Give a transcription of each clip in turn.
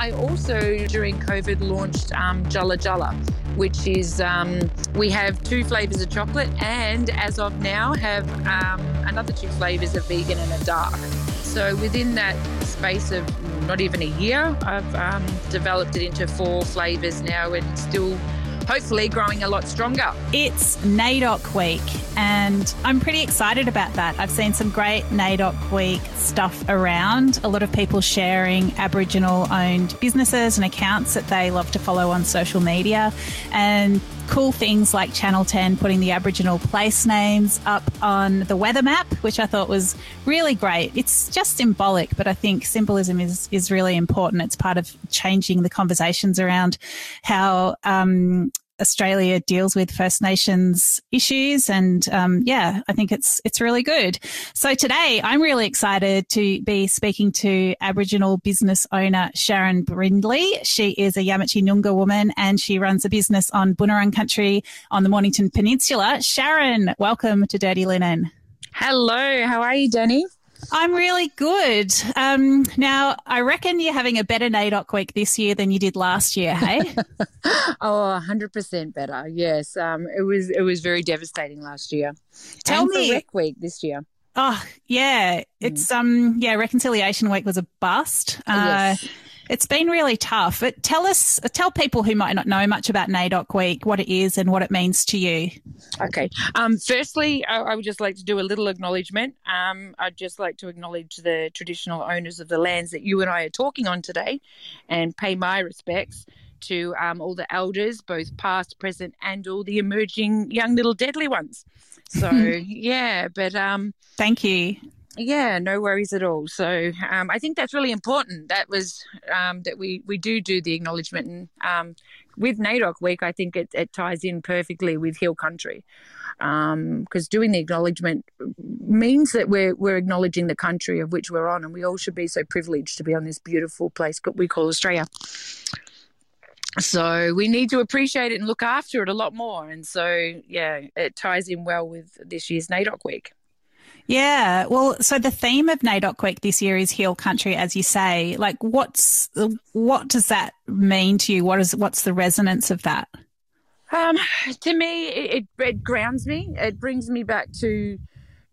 I also, during COVID, launched um, Jala Jala, which is um, we have two flavors of chocolate, and as of now, have um, another two flavors of vegan and a dark. So within that space of not even a year, I've um, developed it into four flavors now, and still hopefully growing a lot stronger. It's NAIDOC Week, and I'm pretty excited about that. I've seen some great NAIDOC Week stuff around. A lot of people sharing Aboriginal owned businesses and accounts that they love to follow on social media. And cool things like Channel 10 putting the Aboriginal place names up on the weather map, which I thought was really great. It's just symbolic, but I think symbolism is, is really important. It's part of changing the conversations around how um, Australia deals with First Nations issues, and um, yeah, I think it's it's really good. So today, I'm really excited to be speaking to Aboriginal business owner Sharon Brindley. She is a Yamatji Noongar woman, and she runs a business on Bunurong country on the Mornington Peninsula. Sharon, welcome to Dirty Linen. Hello, how are you, Danny? I'm really good. Um, now, I reckon you're having a better NAIDOC week this year than you did last year, hey? oh, 100% better. Yes. Um, it was it was very devastating last year. Tell and me. Rec Week this year. Oh, yeah. It's, um, yeah, Reconciliation Week was a bust. Uh, yes. It's been really tough. But tell us, tell people who might not know much about NAIDOC Week what it is and what it means to you. Okay. Um, firstly, I, I would just like to do a little acknowledgement. Um, I'd just like to acknowledge the traditional owners of the lands that you and I are talking on today and pay my respects to um, all the elders, both past, present, and all the emerging young little deadly ones. So, yeah, but um, Thank you. Yeah, no worries at all. So um, I think that's really important. That was um, that we we do do the acknowledgement, and um, with NAIDOC Week, I think it, it ties in perfectly with Heal Country, because doing the acknowledgement means that we're we're acknowledging the country of which we're on, and we all should be so privileged to be on this beautiful place we call Australia. So we need to appreciate it and look after it a lot more. And so, yeah, it ties in well with this year's NAIDOC Week. Yeah. Well, so the theme of NAIDOC Week this year is Heal Country, as you say. Like, what's what does that mean to you? What is what's the resonance of that? Um, to me, it, it grounds me. It brings me back to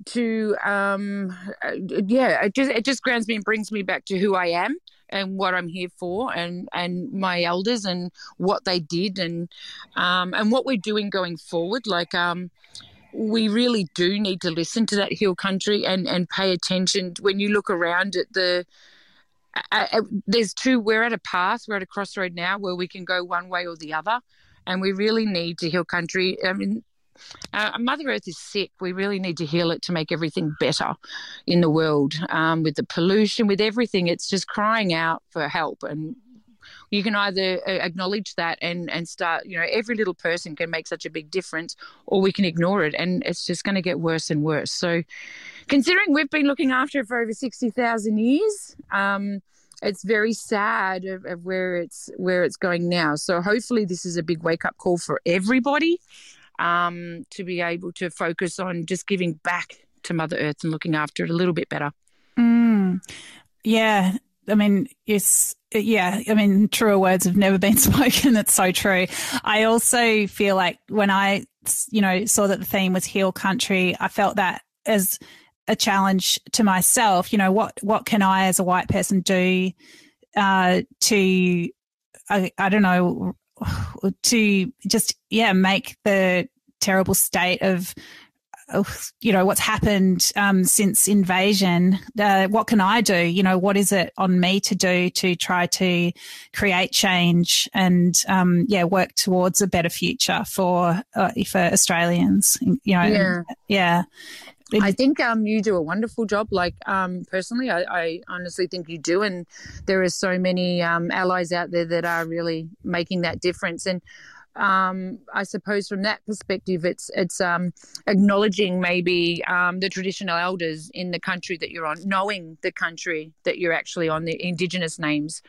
to um, uh, yeah. It just it just grounds me and brings me back to who I am and what I'm here for, and and my elders and what they did, and um, and what we're doing going forward. Like um, we really do need to listen to that heal country and and pay attention when you look around at the. Uh, there's two. We're at a path. We're at a crossroad now where we can go one way or the other, and we really need to heal country. I mean, uh, Mother Earth is sick. We really need to heal it to make everything better in the world. Um, with the pollution, with everything, it's just crying out for help. And you can either uh, acknowledge that and and start. You know, every little person can make such a big difference, or we can ignore it, and it's just going to get worse and worse. So, considering we've been looking after it for over sixty thousand years. Um, it's very sad of, of where it's where it's going now. So hopefully this is a big wake up call for everybody um, to be able to focus on just giving back to Mother Earth and looking after it a little bit better. Mm. Yeah. I mean, yes, yeah. I mean, truer words have never been spoken. That's so true. I also feel like when I, you know, saw that the theme was heal country, I felt that as a challenge to myself. You know, what what can I, as a white person, do uh, to, I, I don't know, to just yeah make the terrible state of you know what's happened um, since invasion uh, what can i do you know what is it on me to do to try to create change and um, yeah work towards a better future for uh, for australians you know Yeah. yeah I think um, you do a wonderful job. Like um, personally, I, I honestly think you do, and there are so many um, allies out there that are really making that difference. And um, I suppose from that perspective, it's it's um, acknowledging maybe um, the traditional elders in the country that you're on, knowing the country that you're actually on, the indigenous names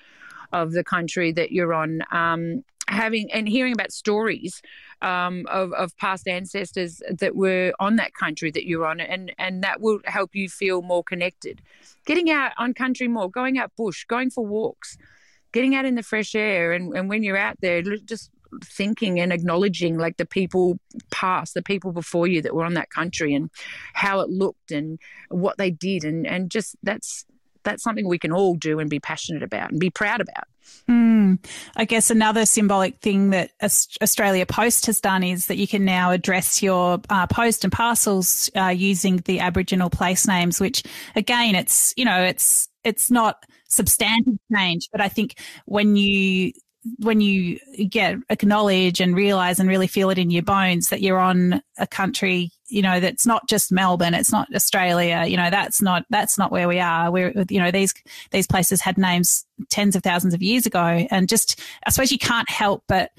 of the country that you're on, um, having and hearing about stories um, of, of past ancestors that were on that country that you're on, and and that will help you feel more connected. Getting out on country more, going out bush, going for walks getting out in the fresh air and, and when you're out there just thinking and acknowledging like the people past the people before you that were on that country and how it looked and what they did and and just that's that's something we can all do and be passionate about and be proud about. Mm. I guess another symbolic thing that Australia Post has done is that you can now address your uh, post and parcels uh, using the Aboriginal place names, which again, it's, you know, it's, it's not substantive change, but I think when you when you get acknowledge and realize and really feel it in your bones that you're on a country you know that's not just melbourne it's not australia you know that's not that's not where we are. We're you know these these places had names tens of thousands of years ago and just i suppose you can't help but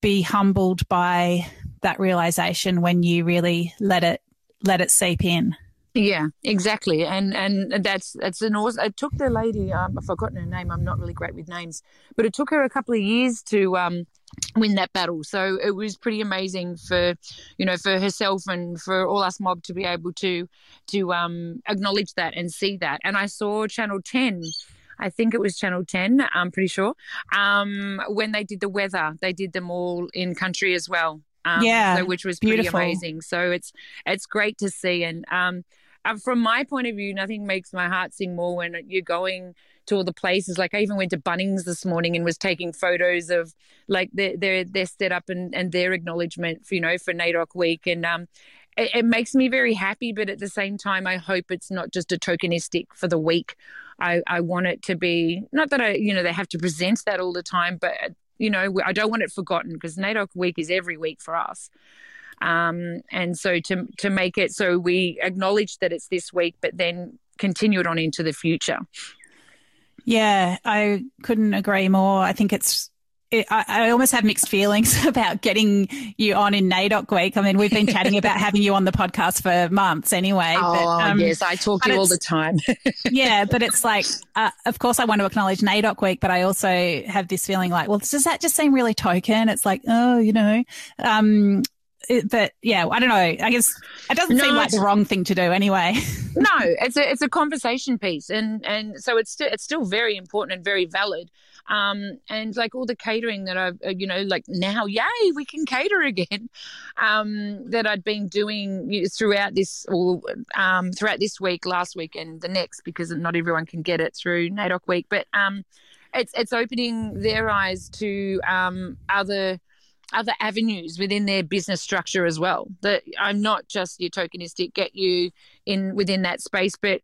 be humbled by that realization when you really let it let it seep in yeah, exactly, and and that's that's an awesome. It took the lady, um, I've forgotten her name. I'm not really great with names, but it took her a couple of years to um, win that battle. So it was pretty amazing for, you know, for herself and for all us mob to be able to to um, acknowledge that and see that. And I saw Channel Ten. I think it was Channel 10, I'm pretty sure. Um, when they did the weather, they did them all in country as well. Um, yeah, so, which was pretty amazing. So it's it's great to see, and um, from my point of view, nothing makes my heart sing more when you're going to all the places. Like I even went to Bunnings this morning and was taking photos of like their their, their setup and, and their acknowledgement, for, you know, for NAIDOC week. And um, it, it, makes me very happy, but at the same time, I hope it's not just a tokenistic for the week. I, I want it to be not that I, you know, they have to present that all the time, but you know, I don't want it forgotten because NAIDOC week is every week for us. Um, and so to to make it so we acknowledge that it's this week, but then continue it on into the future. Yeah, I couldn't agree more. I think it's it, I, I, almost have mixed feelings about getting you on in NAIDOC week. I mean, we've been chatting about having you on the podcast for months anyway. Oh, but, um, yes, I talk to you all the time. yeah, but it's like, uh, of course, I want to acknowledge NAIDOC week, but I also have this feeling like, well, does that just seem really token? It's like, oh, you know, um, it, but yeah, I don't know. I guess it doesn't no, seem like the wrong thing to do anyway. no, it's a it's a conversation piece, and and so it's still it's still very important and very valid. Um, and like all the catering that I've, uh, you know, like now, yay, we can cater again. Um, that I'd been doing throughout this, or um, throughout this week, last week, and the next, because not everyone can get it through NAIDOC week, but um, it's it's opening their eyes to um other other avenues within their business structure as well. That I'm not just your tokenistic, get you in within that space, but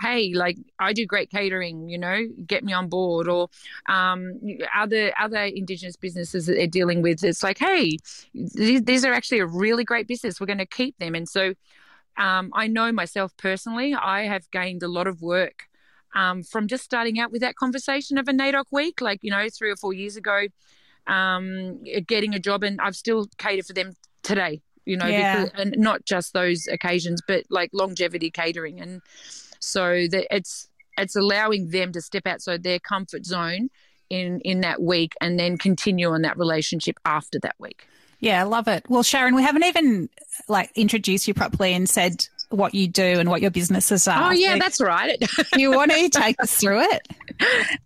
hey like i do great catering you know get me on board or um, other other indigenous businesses that they're dealing with it's like hey these, these are actually a really great business we're going to keep them and so um, i know myself personally i have gained a lot of work um, from just starting out with that conversation of a NAIDOC week like you know three or four years ago um, getting a job, and I've still catered for them today. You know, yeah. because, and not just those occasions, but like longevity catering, and so that it's it's allowing them to step outside their comfort zone in in that week, and then continue on that relationship after that week. Yeah, I love it. Well, Sharon, we haven't even like introduced you properly and said what you do and what your businesses are. Oh yeah, so that's right. you want to take us through it?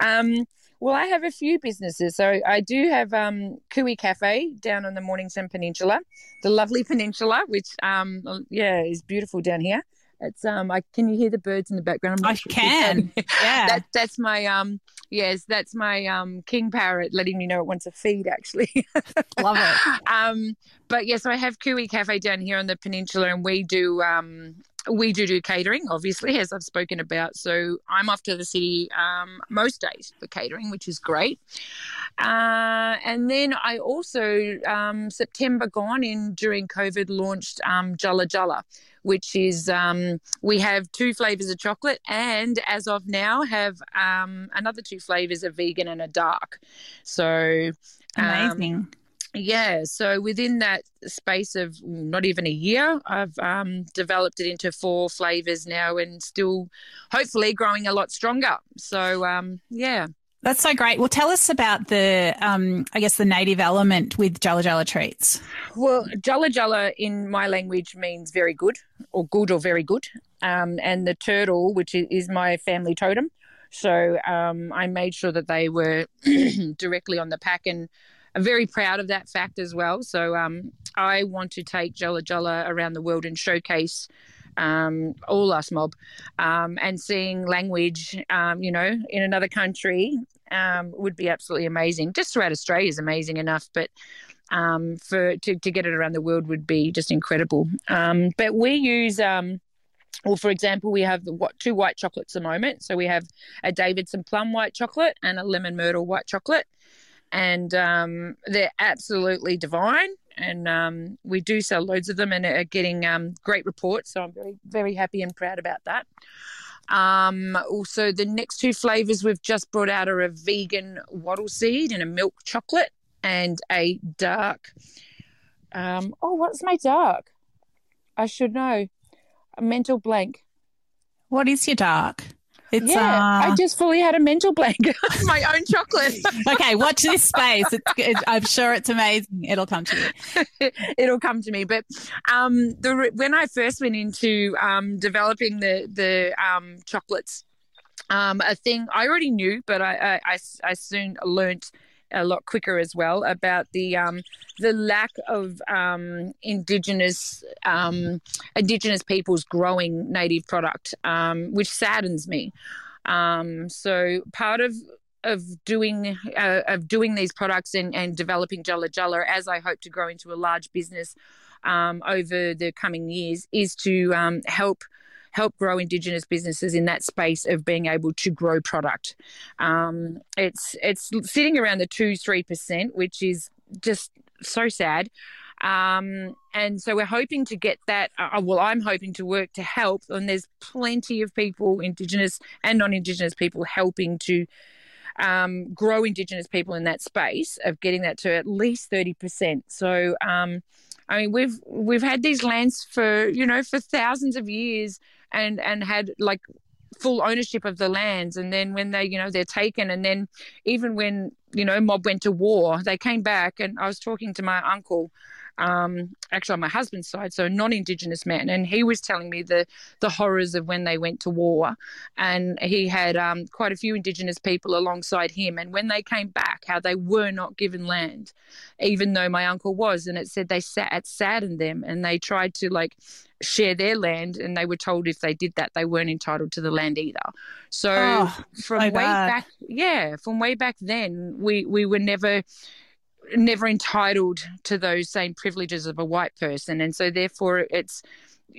Um, well, I have a few businesses. So I do have um, Kui Cafe down on the Mornington Peninsula, the lovely peninsula, which um, yeah is beautiful down here. It's um, I can you hear the birds in the background? i can. Yeah, that, that's my um, yes, that's my um king parrot letting me know it wants a feed. Actually, love it. Um, but yes, so I have Kui Cafe down here on the peninsula, and we do um we do do catering, obviously, as I've spoken about. So I'm off to the city um, most days for catering, which is great. Uh, and then I also, um, September gone in during COVID, launched um, Jala Jala, which is um, we have two flavors of chocolate, and as of now, have um, another two flavors of vegan and a dark. So um, amazing yeah, so within that space of not even a year, I've um, developed it into four flavors now and still hopefully growing a lot stronger. So, um, yeah. That's so great. Well, tell us about the, um, I guess, the native element with Jala Jala treats. Well, Jala Jala in my language means very good or good or very good. Um, and the turtle, which is my family totem. So um, I made sure that they were directly on the pack and I'm very proud of that fact as well. So um, I want to take Jala Jala around the world and showcase um, all us mob um, and seeing language, um, you know, in another country um, would be absolutely amazing. Just throughout Australia is amazing enough, but um, for to, to get it around the world would be just incredible. Um, but we use. well, for example, we have the, what, two white chocolates at the moment. So we have a Davidson plum white chocolate and a lemon myrtle white chocolate and um, they're absolutely divine. And um, we do sell loads of them and are getting um, great reports. So I'm very, very happy and proud about that. Um, also, the next two flavors we've just brought out are a vegan wattle seed and a milk chocolate, and a dark. Um, oh, what's my dark? I should know. A mental blank. What is your dark? It's, yeah, uh... I just fully had a mental blank. my own chocolate. okay, watch this space. It's, it's, I'm sure it's amazing. It'll come to you. It'll come to me. But um, the when I first went into um, developing the the um, chocolates, um, a thing I already knew, but I, I, I soon learnt a lot quicker as well about the um, the lack of um, indigenous um, indigenous peoples growing native product, um, which saddens me. Um, so part of of doing uh, of doing these products and, and developing Jala Jala as I hope to grow into a large business um, over the coming years is to help help grow Indigenous businesses in that space of being able to grow product. Um, it's it's sitting around the two three percent, which is just so sad. Um, and so we're hoping to get that. Uh, well, I'm hoping to work to help, and there's plenty of people, Indigenous and non-Indigenous people, helping to um, grow Indigenous people in that space of getting that to at least thirty percent. So. Um, I mean, we've we've had these lands for you know for thousands of years and and had like full ownership of the lands. And then when they you know they're taken and then even when you know mob went to war they came back. And i was talking to my uncle um, actually on my husband's side, so a non-Indigenous man, and he was telling me the the horrors of when they went to war, and he had um, quite a few Indigenous people alongside him, and when they came back, how they were not given land, even though my uncle was, and it said they sat it saddened them, and they tried to like share their land and they were told if they did that they weren't entitled to the land either. So oh, from way bad. back yeah from way back then we we were never never entitled to those same privileges of a white person. And so therefore it's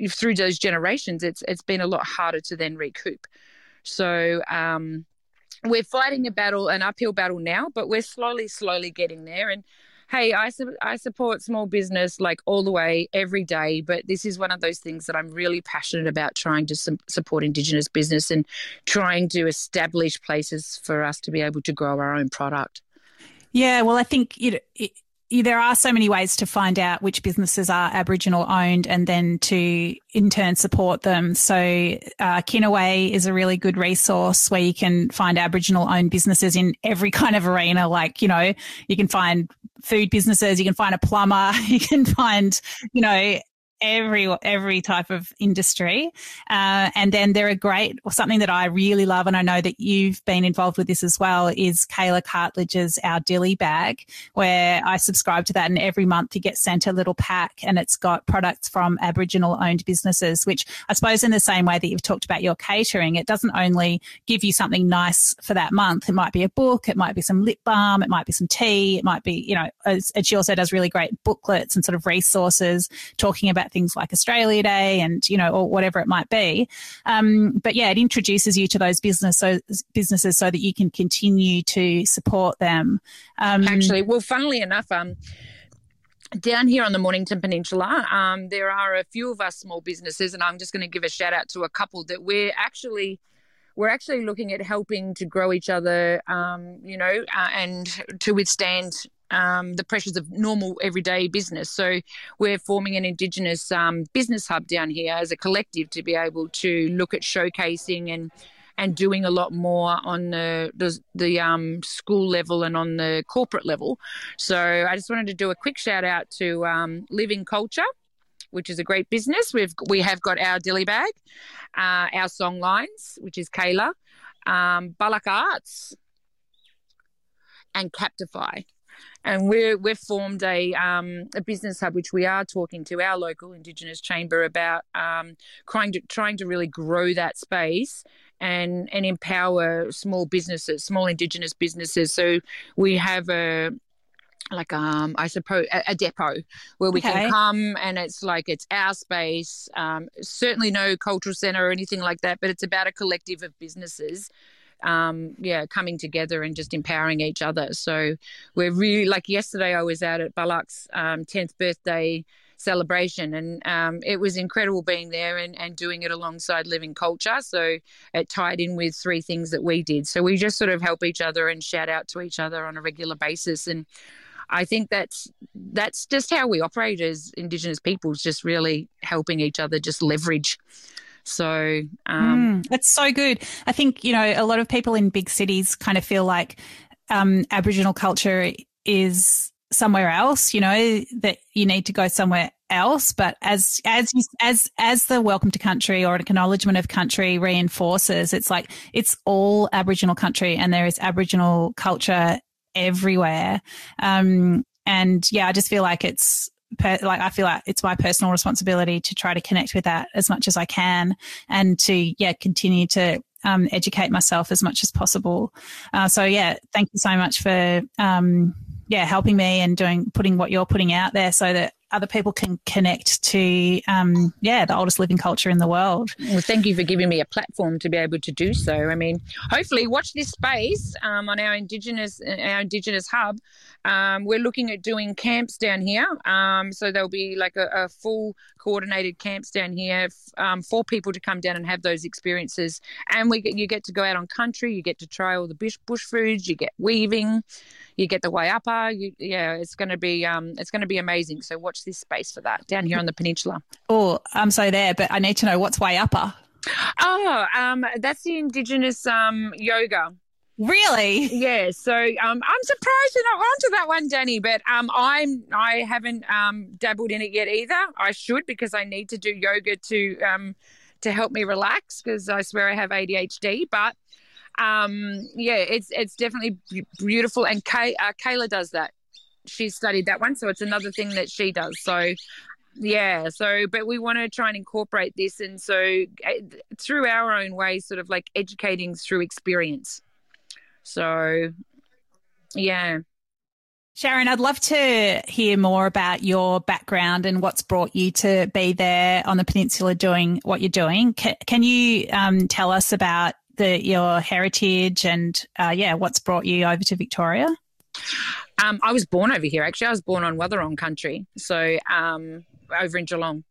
through those generations it's it's been a lot harder to then recoup. So um, we're fighting a battle an uphill battle now but we're slowly slowly getting there. And hey I, su- I support small business like all the way every day but this is one of those things that i'm really passionate about trying to su- support indigenous business and trying to establish places for us to be able to grow our own product yeah, well, I think it, it, there are so many ways to find out which businesses are Aboriginal owned and then to in turn support them. So, uh, Kinaway is a really good resource where you can find Aboriginal owned businesses in every kind of arena. Like, you know, you can find food businesses, you can find a plumber, you can find, you know, every every type of industry. Uh, and then there are great or something that I really love, and I know that you've been involved with this as well. Is Kayla Cartledge's Our Dilly Bag, where I subscribe to that, and every month you get sent a little pack, and it's got products from Aboriginal owned businesses. Which I suppose, in the same way that you've talked about your catering, it doesn't only give you something nice for that month. It might be a book, it might be some lip balm, it might be some tea, it might be you know. And she also does really great booklets and sort of resources talking about things like Australia Day and, you know, or whatever it might be. Um, but yeah, it introduces you to those business so, businesses so that you can continue to support them. Um, Actually, well, funnily enough, um, down here on the Mornington Peninsula, um, there are a few of us small businesses, and I'm just going to give a shout out to a couple that we're actually we're actually looking at helping to grow each other, um, you know, uh, and to withstand um, the pressures of normal everyday business. So we're forming an Indigenous um, business hub down here as a collective to be able to look at showcasing and and doing a lot more on the the, the um, school level and on the corporate level. So I just wanted to do a quick shout out to um, Living Culture which is a great business. We've we have got our dilly bag, uh, our song lines, which is Kayla, um, Balak Arts, and Captify. And we're, we've formed a, um, a business hub, which we are talking to our local Indigenous chamber about um, trying, to, trying to really grow that space and, and empower small businesses, small Indigenous businesses. So we have a, like um I suppose a, a depot where we okay. can come and it's like it's our space. Um, certainly no cultural center or anything like that, but it's about a collective of businesses um, yeah, coming together and just empowering each other. So we're really like yesterday, I was out at Balak's um, 10th birthday celebration and um, it was incredible being there and, and doing it alongside living culture. So it tied in with three things that we did. So we just sort of help each other and shout out to each other on a regular basis. And I think that's that's just how we operate as Indigenous peoples, just really helping each other, just leverage so um, mm, that's so good. I think, you know, a lot of people in big cities kind of feel like um, Aboriginal culture is somewhere else, you know, that you need to go somewhere else. But as as as as the welcome to country or an acknowledgement of country reinforces, it's like it's all Aboriginal country and there is Aboriginal culture everywhere. Um, and yeah, I just feel like it's per, like I feel like it's my personal responsibility to try to connect with that as much as I can and to yeah continue to um, educate myself as much as possible. Uh, so yeah, thank you so much for um, yeah helping me and doing putting what you're putting out there so that other people can connect to, um, yeah, the oldest living culture in the world. Well, thank you for giving me a platform to be able to do so. I mean, hopefully, watch this space um, on our Indigenous our Indigenous hub. Um, we're looking at doing camps down here. Um, so there'll be like a, a full coordinated camps down here um, for people to come down and have those experiences. And we get, you get to go out on country, you get to try all the bush, bush foods, you get weaving, you get the Wayapa. You, yeah, it's going to be um, it's going to be amazing. So watch this space for that down here on the peninsula. Oh, I'm so there, but I need to know what's Wayapa. Oh, um, that's the indigenous um, yoga. Really? Yeah. So um, I'm surprised you're not onto that one, Danny. But um, I'm I haven't um, dabbled in it yet either. I should because I need to do yoga to um, to help me relax because I swear I have ADHD. But um, yeah, it's it's definitely beautiful. And Kay, uh, Kayla does that. She studied that one, so it's another thing that she does. So yeah so but we want to try and incorporate this and so uh, through our own ways sort of like educating through experience so yeah Sharon, I'd love to hear more about your background and what's brought you to be there on the peninsula doing what you're doing. Can, can you um, tell us about the your heritage and uh, yeah, what's brought you over to Victoria? Um, I was born over here. Actually, I was born on Wathaurong country, so um, over in Geelong.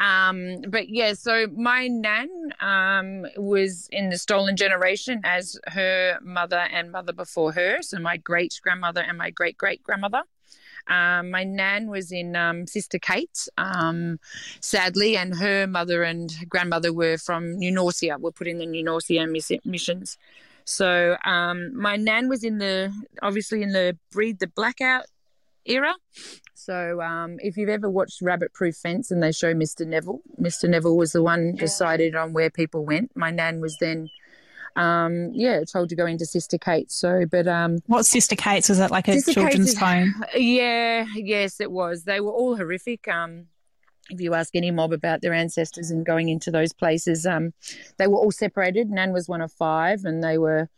Um, but yeah, so my nan um, was in the stolen generation as her mother and mother before her. So my great grandmother and my great great grandmother. Um, my nan was in um, Sister Kate, um, sadly, and her mother and grandmother were from New Norcia, were put in the New Norcia missions. So um, my nan was in the, obviously in the breed the blackout era. So um, if you've ever watched Rabbit Proof Fence and they show Mr. Neville, Mr. Neville was the one decided on where people went. My nan was then um, yeah, told to go into Sister Kate's. So, but um, what Sister Kate's was that like a Sister children's Kate's, home? Yeah, yes, it was. They were all horrific. Um, if you ask any mob about their ancestors and going into those places, um, they were all separated. Nan was one of five, and they were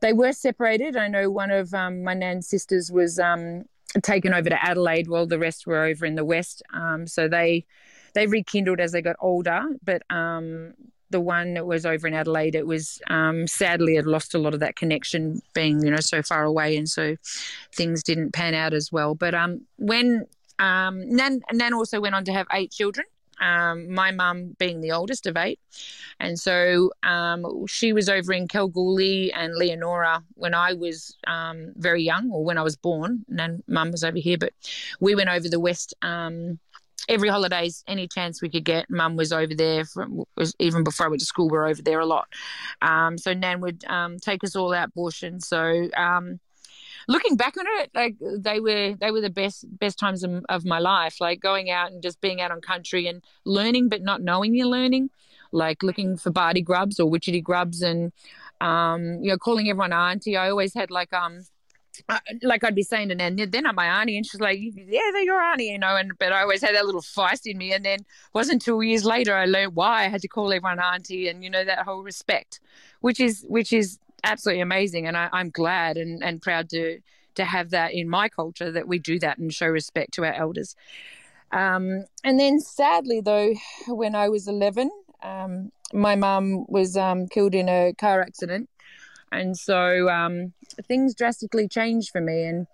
they were separated. I know one of um, my nan's sisters was um, taken over to Adelaide, while the rest were over in the west. Um, so they they rekindled as they got older, but um, the one that was over in Adelaide, it was um, sadly had lost a lot of that connection, being you know so far away, and so things didn't pan out as well. But um, when um, Nan Nan also went on to have eight children. Um, my mum being the oldest of eight, and so um, she was over in Kalgoorlie and Leonora when I was um, very young, or when I was born. And mum was over here, but we went over the west um, every holidays, any chance we could get, mum was over there. From, was, even before I went to school, we are over there a lot. Um, so Nan would um, take us all out bush, and so um, looking back on it, like they were they were the best best times of, of, my life. Like going out and just being out on country and learning, but not knowing you're learning. Like looking for bardi grubs or witchetty grubs and um, you know, calling everyone auntie. I always had like um uh, like I'd be saying to Nan, they're not my auntie, and she's like, yeah, they're your auntie, you know. And but I always had that little feist in me, and then wasn't until years later I learned why I had to call everyone auntie, and you know that whole respect, which is which is absolutely amazing, and I, I'm glad and and proud to to have that in my culture that we do that and show respect to our elders. Um, and then sadly, though, when I was 11, um, my mum was um, killed in a car accident and so um, things drastically changed for me. And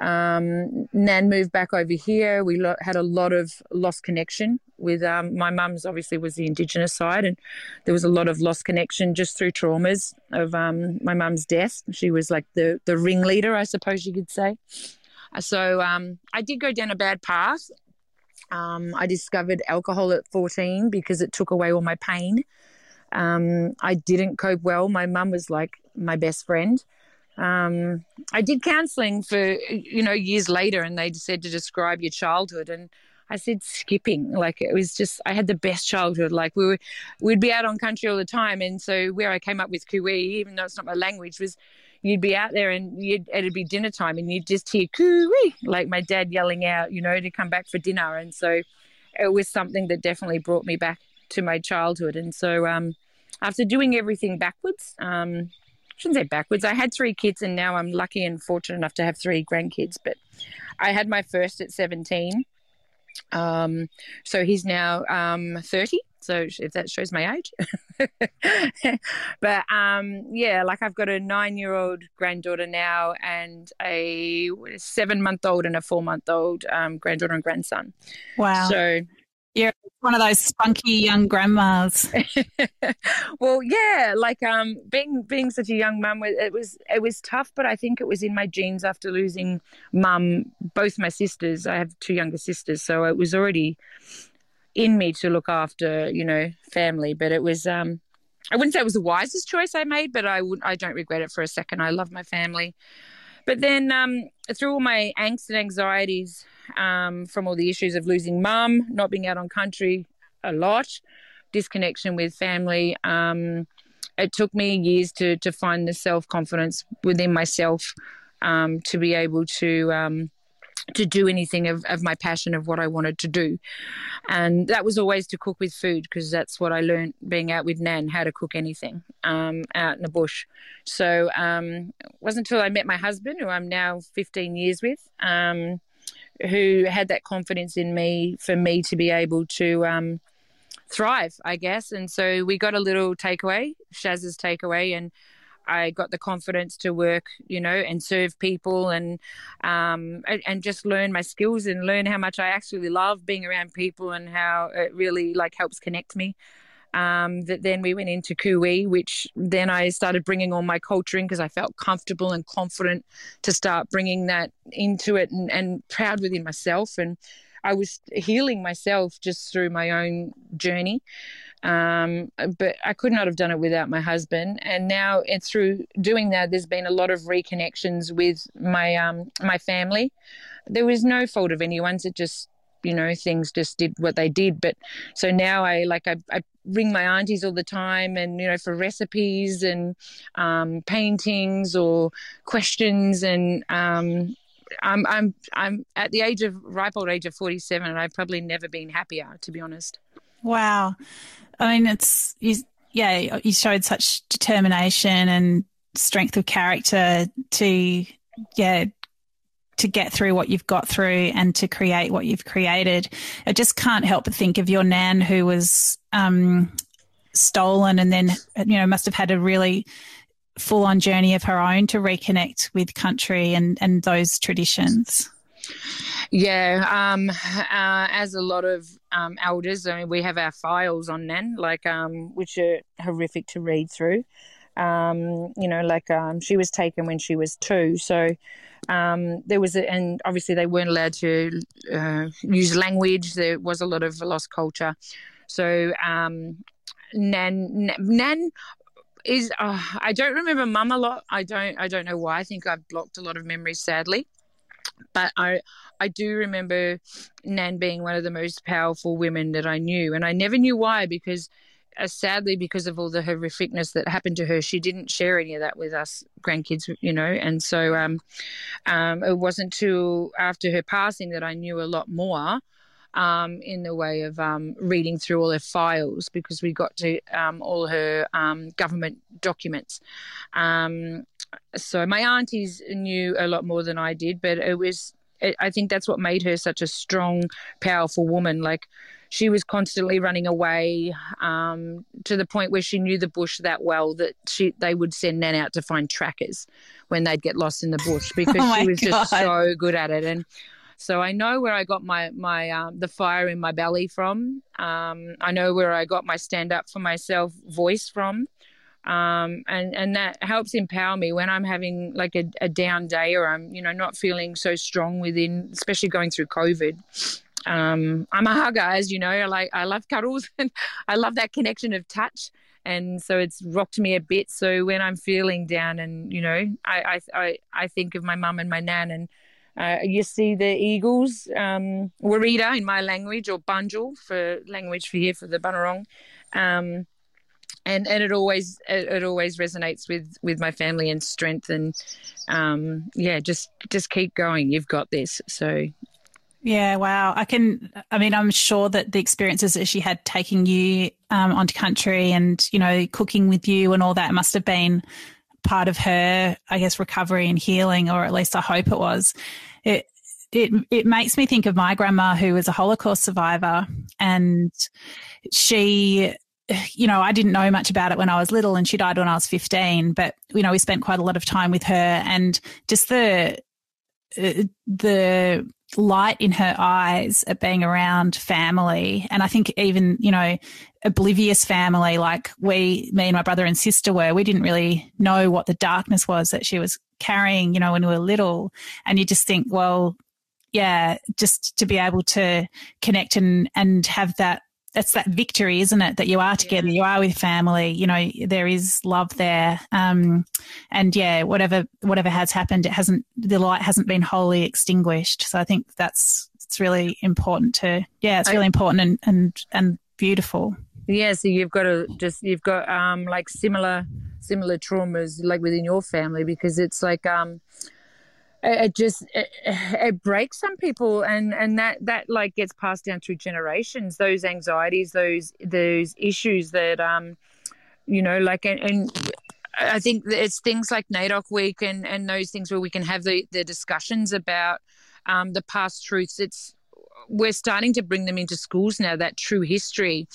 um, Nan moved back over here. We lo- had a lot of lost connection with um, my mum's. Obviously, was the Indigenous side, and there was a lot of lost connection just through traumas of um, my mum's death. She was like the the ringleader, I suppose you could say. So um, I did go down a bad path. Um, I discovered alcohol at 14 because it took away all my pain. Um, I didn't cope well. My mum was like my best friend. Um, I did counselling for you know years later, and they said to describe your childhood, and I said skipping. Like it was just I had the best childhood. Like we were, we'd be out on country all the time, and so where I came up with Kui, even though it's not my language, was you'd be out there and it'd be dinner time, and you'd just hear Kui, like my dad yelling out, you know, to come back for dinner, and so it was something that definitely brought me back to my childhood. And so um, after doing everything backwards, um, shouldn't say backwards, I had three kids and now I'm lucky and fortunate enough to have three grandkids. But I had my first at 17. Um, so he's now um, 30. So if that shows my age. but um, yeah, like I've got a nine year old granddaughter now and a seven month old and a four month old um, granddaughter and grandson. Wow. So you're one of those spunky young grandmas. well, yeah, like um, being being such a young mum, it was it was tough, but I think it was in my genes after losing mum, both my sisters. I have two younger sisters, so it was already in me to look after, you know, family. But it was um, I wouldn't say it was the wisest choice I made, but I would I don't regret it for a second. I love my family. But then um, through all my angst and anxieties um, from all the issues of losing mum, not being out on country a lot, disconnection with family, um, it took me years to to find the self confidence within myself um, to be able to um, to do anything of, of my passion of what I wanted to do. And that was always to cook with food because that's what I learned being out with Nan, how to cook anything um, out in the bush. So um, it wasn't until I met my husband, who I'm now 15 years with, um, who had that confidence in me for me to be able to um, thrive, I guess. And so we got a little takeaway, Shaz's takeaway, and I got the confidence to work, you know, and serve people and um, and just learn my skills and learn how much I actually love being around people and how it really like helps connect me. Um, that then we went into Kui, which then I started bringing all my culture in because I felt comfortable and confident to start bringing that into it and, and proud within myself. And I was healing myself just through my own journey. Um, but I could not have done it without my husband. And now, and through doing that, there's been a lot of reconnections with my um, my family. There was no fault of anyone's. It just you know things just did what they did but so now i like i, I ring my aunties all the time and you know for recipes and um, paintings or questions and um, I'm I'm I'm at the age of ripe old age of 47 and I've probably never been happier to be honest. Wow. I mean, it's you, yeah, you showed such determination and strength of character to yeah to get through what you've got through and to create what you've created. I just can't help but think of your nan who was um, stolen and then you know must have had a really full on journey of her own to reconnect with country and and those traditions. Yeah, um, uh, as a lot of um, elders, I mean, we have our files on Nan, like um, which are horrific to read through. Um, you know, like um, she was taken when she was two, so um, there was, a, and obviously they weren't allowed to uh, use language. There was a lot of lost culture. So um, Nan, Nan is uh, I don't remember mum a lot. I don't I don't know why. I think I've blocked a lot of memories sadly but I I do remember Nan being one of the most powerful women that I knew, and I never knew why because uh, sadly, because of all the horrificness that happened to her, she didn't share any of that with us grandkids, you know. And so um, um, it wasn't till after her passing that I knew a lot more um, in the way of um, reading through all her files because we got to um, all her um, government documents. Um, so my aunties knew a lot more than I did, but it was. It, I think that's what made her such a strong, powerful woman. Like she was constantly running away um, to the point where she knew the bush that well that she they would send Nan out to find trackers when they'd get lost in the bush because oh she was God. just so good at it. And so I know where I got my my um, the fire in my belly from. Um, I know where I got my stand up for myself voice from. Um, and and that helps empower me when I'm having like a, a, down day or I'm you know not feeling so strong within, especially going through COVID. Um, I'm a hugger, as you know. I like I love cuddles and I love that connection of touch, and so it's rocked me a bit. So when I'm feeling down, and you know, I I I, think of my mum and my nan and uh, you see the eagles, um, Warita in my language, or Bunjil for language for here for the Bunurong. Um, and and it always it, it, always resonates with with my family and strength and um, yeah just just keep going. You've got this. So yeah wow. I can i mean i'm sure that the experiences that she had taking you um, onto country and you know cooking with you and all that must have been part of her i guess recovery and healing or at least i hope it was. It it it makes me think of my grandma who was a Holocaust survivor and she you know, I didn't know much about it when I was little and she died when I was 15, but you know, we spent quite a lot of time with her and just the uh, the light in her eyes at being around family and I think even, you know, oblivious family like we me and my brother and sister were, we didn't really know what the darkness was that she was carrying, you know, when we were little. And you just think, well, yeah, just to be able to connect and, and have that that's that victory, isn't it? That you are together, yeah. you are with family. You know, there is love there, um, and yeah, whatever whatever has happened, it hasn't the light hasn't been wholly extinguished. So I think that's it's really important to yeah, it's really I, important and and and beautiful. Yeah, so you've got to just you've got um like similar similar traumas like within your family because it's like um it just it, it, breaks some people and and that that like gets passed down through generations those anxieties those those issues that um you know like and, and i think it's things like NAIDOC week and and those things where we can have the the discussions about um the past truths. It's we're starting to bring them into schools now that true history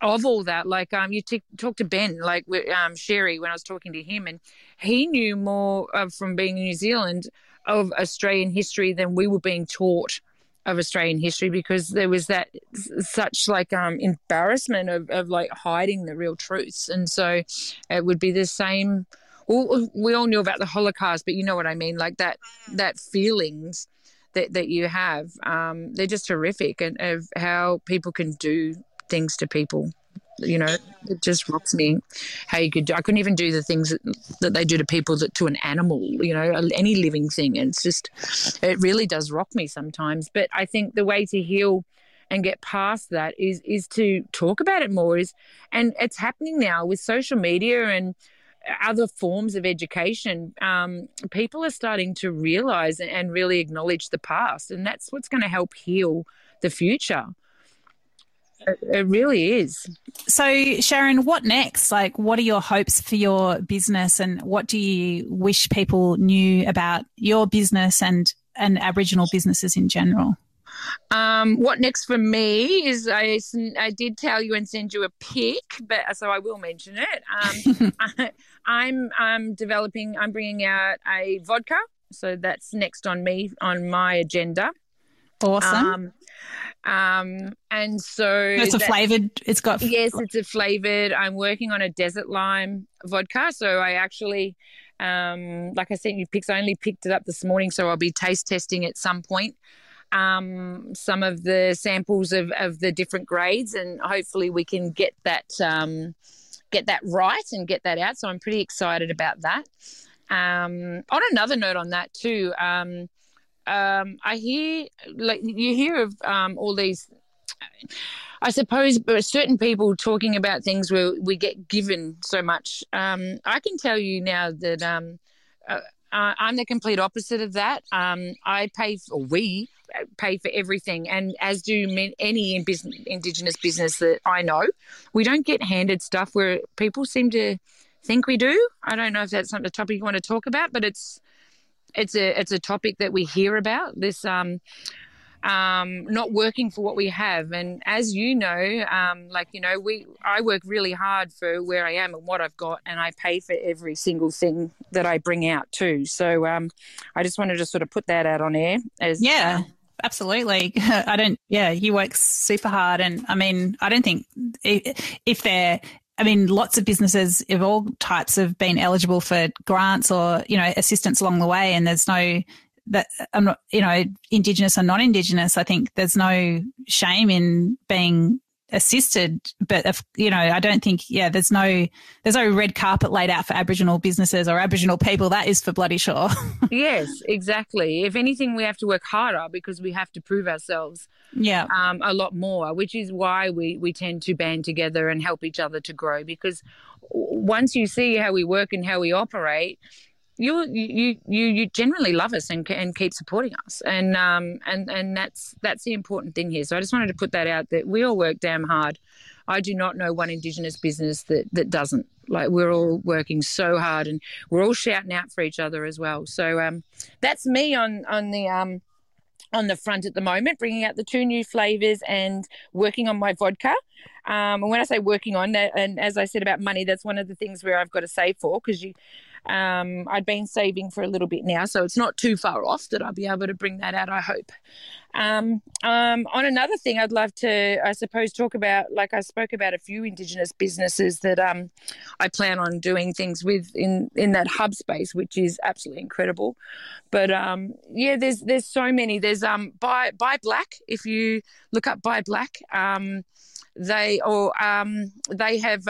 of all that. Like um, you t- talk to Ben, like um, Sherry, when I was talking to him, and he knew more uh, from being in New Zealand of Australian history than we were being taught of Australian history because there was that such like um embarrassment of, of like hiding the real truths, and so it would be the same. Well, we all knew about the Holocaust, but you know what I mean, like that that feelings that, that you have, um, they're just horrific, and of how people can do things to people. You know, it just rocks me how you could do. I couldn't even do the things that, that they do to people that to an animal. You know, any living thing. And it's just, it really does rock me sometimes. But I think the way to heal and get past that is is to talk about it more. Is and it's happening now with social media and other forms of education, um, people are starting to realize and really acknowledge the past, and that's what's going to help heal the future. It really is. So, Sharon, what next? Like, what are your hopes for your business, and what do you wish people knew about your business and and Aboriginal businesses in general? Um, what next for me is I, I did tell you and send you a pic, but so I will mention it. Um, I, I'm I'm developing. I'm bringing out a vodka, so that's next on me on my agenda. Awesome. Um, um, and so it's a flavored. It's got yes, it's a flavored. I'm working on a desert lime vodka, so I actually, um, like I said, you picked. I only picked it up this morning, so I'll be taste testing at some point. Um, some of the samples of, of the different grades, and hopefully we can get that um, get that right and get that out. So I'm pretty excited about that. Um, on another note, on that too, um, um, I hear like you hear of um, all these I suppose certain people talking about things where we get given so much. Um, I can tell you now that um, uh, I'm the complete opposite of that. Um, I pay for, we pay for everything, and as do any in business, Indigenous business that I know. We don't get handed stuff where people seem to think we do. I don't know if that's not the topic you want to talk about, but it's it's a it's a topic that we hear about. This um, um, not working for what we have. And as you know, um, like you know, we I work really hard for where I am and what I've got, and I pay for every single thing that I bring out too. So um, I just wanted to sort of put that out on air as yeah. Absolutely. I don't, yeah, you work super hard. And I mean, I don't think if they're I mean, lots of businesses of all types have been eligible for grants or, you know, assistance along the way. And there's no, that I'm not, you know, Indigenous or non Indigenous, I think there's no shame in being assisted. But if, you know, I don't think, yeah, there's no, there's no red carpet laid out for Aboriginal businesses or Aboriginal people. That is for bloody sure. yes, exactly. If anything, we have to work harder because we have to prove ourselves. Yeah, um, a lot more, which is why we we tend to band together and help each other to grow. Because once you see how we work and how we operate, you you you you generally love us and and keep supporting us. And um and and that's that's the important thing here. So i just wanted to put that out that we all work damn hard. I do not know one indigenous business that that doesn't. Like we're all working so hard and we're all shouting out for each other as well. So um that's me on on the um on the front at the moment, bringing out the two new flavors and working on my vodka. Um, and when I say working on that, and as I said about money, that's one of the things where I've got to save for because you um, I'd been saving for a little bit now, so it's not too far off that I'll be able to bring that out, I hope. Um, um, on another thing, I'd love to, I suppose, talk about, like I spoke about a few Indigenous businesses that um, I plan on doing things with in, in that hub space, which is absolutely incredible. But um, yeah, there's there's so many. There's um, Buy, Buy Black, if you look up Buy Black, um, they or they have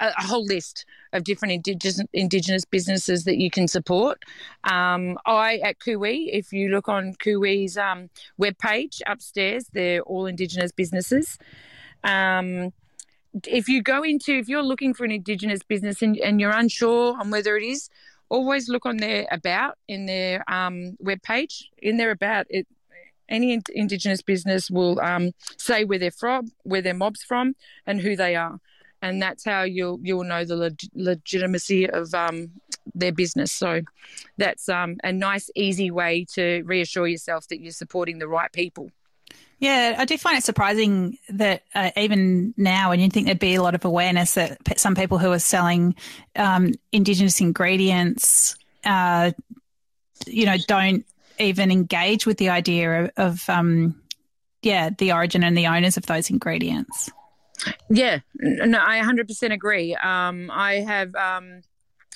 a, a, whole list of different indigenous, indigenous businesses that you can support. Um, I at Kui, if you look on Kui's um, webpage upstairs, they're all indigenous businesses. Um, if you go into, if you're looking for an indigenous business and, and you're unsure on whether it is, always look on their about in their um, webpage. In their about, it any Indigenous business will um, say where they're from, where their mob's from, and who they are, and that's how you'll you'll know the leg- legitimacy of um, their business. So that's um, a nice, easy way to reassure yourself that you're supporting the right people. Yeah, I do find it surprising that uh, even now, and you'd think there'd be a lot of awareness that some people who are selling um, Indigenous ingredients, uh, you know, don't even engage with the idea of, of um, yeah, the origin and the owners of those ingredients. Yeah, no, I 100% agree. Um, I have um,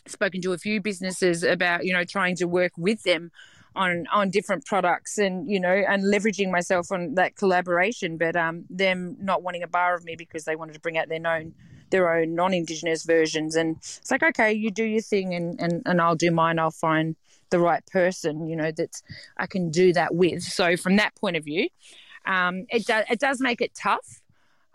spoken to a few businesses about, you know, trying to work with them on on different products and you know and leveraging myself on that collaboration but um them not wanting a bar of me because they wanted to bring out their own their own non-indigenous versions and it's like okay you do your thing and and, and I'll do mine I'll find the right person, you know, that I can do that with. So from that point of view, um, it, do, it does make it tough.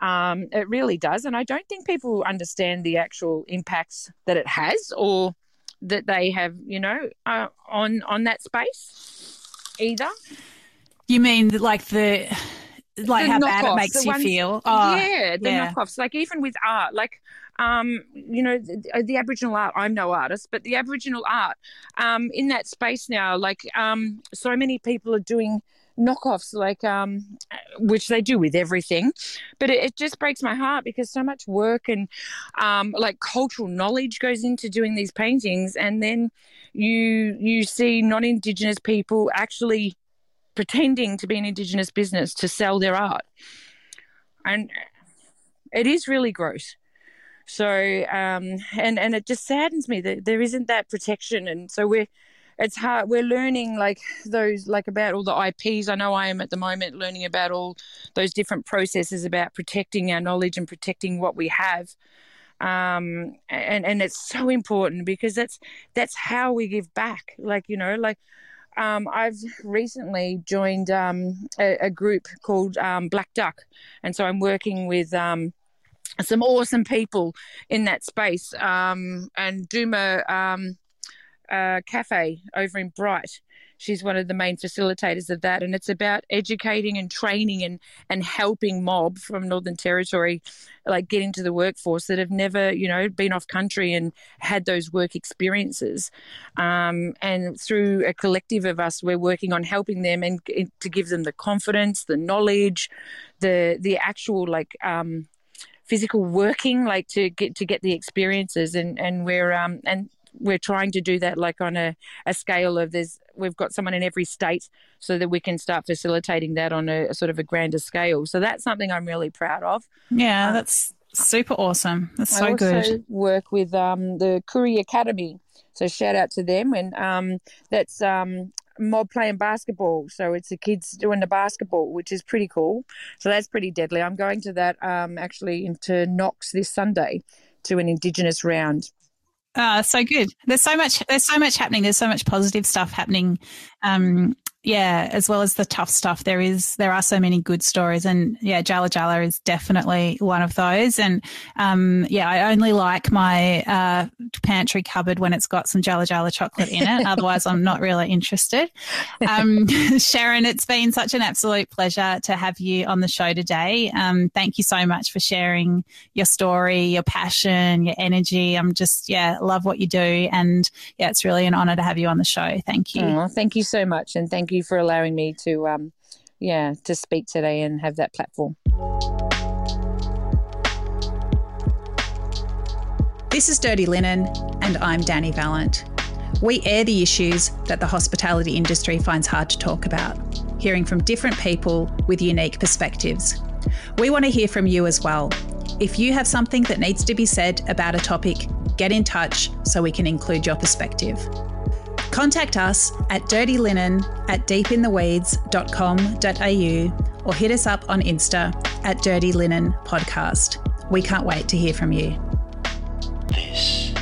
Um, it really does. And I don't think people understand the actual impacts that it has or that they have, you know, uh, on, on that space either. You mean like the like the how bad it makes you ones, feel. Oh, yeah, the yeah. knockoffs. Like even with art, like um, you know, the, the, Aboriginal art. I'm no artist, but the Aboriginal art um, in that space now, like um, so many people are doing knockoffs, like um, which they do with everything. But it, it, just breaks my heart because so much work and um, like cultural knowledge goes into doing these paintings, and then you you see non-Indigenous people actually pretending to be an Indigenous business to sell their art, and it is really gross. So, um, and and it just saddens me that there isn't that protection, and so we're it's hard. We're learning like those like about all the IPs. I know I am at the moment learning about all those different processes about protecting our knowledge and protecting what we have. Um, and and it's so important because that's that's how we give back. Like you know, like um, I've recently joined um, a, a, group called um, Black Duck, and so I'm working with um, some awesome people in that space. Um, and Duma um, uh, Cafe over in Bright. She's one of the main facilitators of that and it's about educating and training and and helping mob from northern territory like get into the workforce that have never you know been off country and had those work experiences. Um, and through a collective of us we're working on helping them and to give them the confidence the knowledge the the actual like um, physical working like to get to get the experiences. And and we're um and we're trying to do that like on a, a scale of there's we've got someone in every state so that we can start facilitating that on a, a sort of a grander scale. So that's something i'm really proud of. Yeah um, that's super awesome. That's so I also good. work with um, the Koori academy. So shout out to them. And um, that's um, mob playing basketball. So it's the kids doing the basketball which is pretty cool. So that's pretty deadly. I'm going to that um, actually into knox this sunday to an indigenous round uh, so good. There's so much. There's so much happening. There's so much positive stuff happening um, yeah, as well as the tough stuff, there is there are so many good stories, and yeah, Jala Jala is definitely one of those. And um, yeah, I only like my uh, pantry cupboard when it's got some Jala Jala chocolate in it. Otherwise, I'm not really interested. Um, Sharon, it's been such an absolute pleasure to have you on the show today. Um, thank you so much for sharing your story, your passion, your energy. I'm just yeah, love what you do, and yeah, it's really an honour to have you on the show. Thank you. Thank you so much, and thank thank you for allowing me to, um, yeah, to speak today and have that platform. This is Dirty Linen, and I'm Danny Valent. We air the issues that the hospitality industry finds hard to talk about, hearing from different people with unique perspectives. We want to hear from you as well. If you have something that needs to be said about a topic, get in touch so we can include your perspective. Contact us at dirtylinen at deepintheweeds.com.au or hit us up on Insta at Dirty Linen Podcast. We can't wait to hear from you. This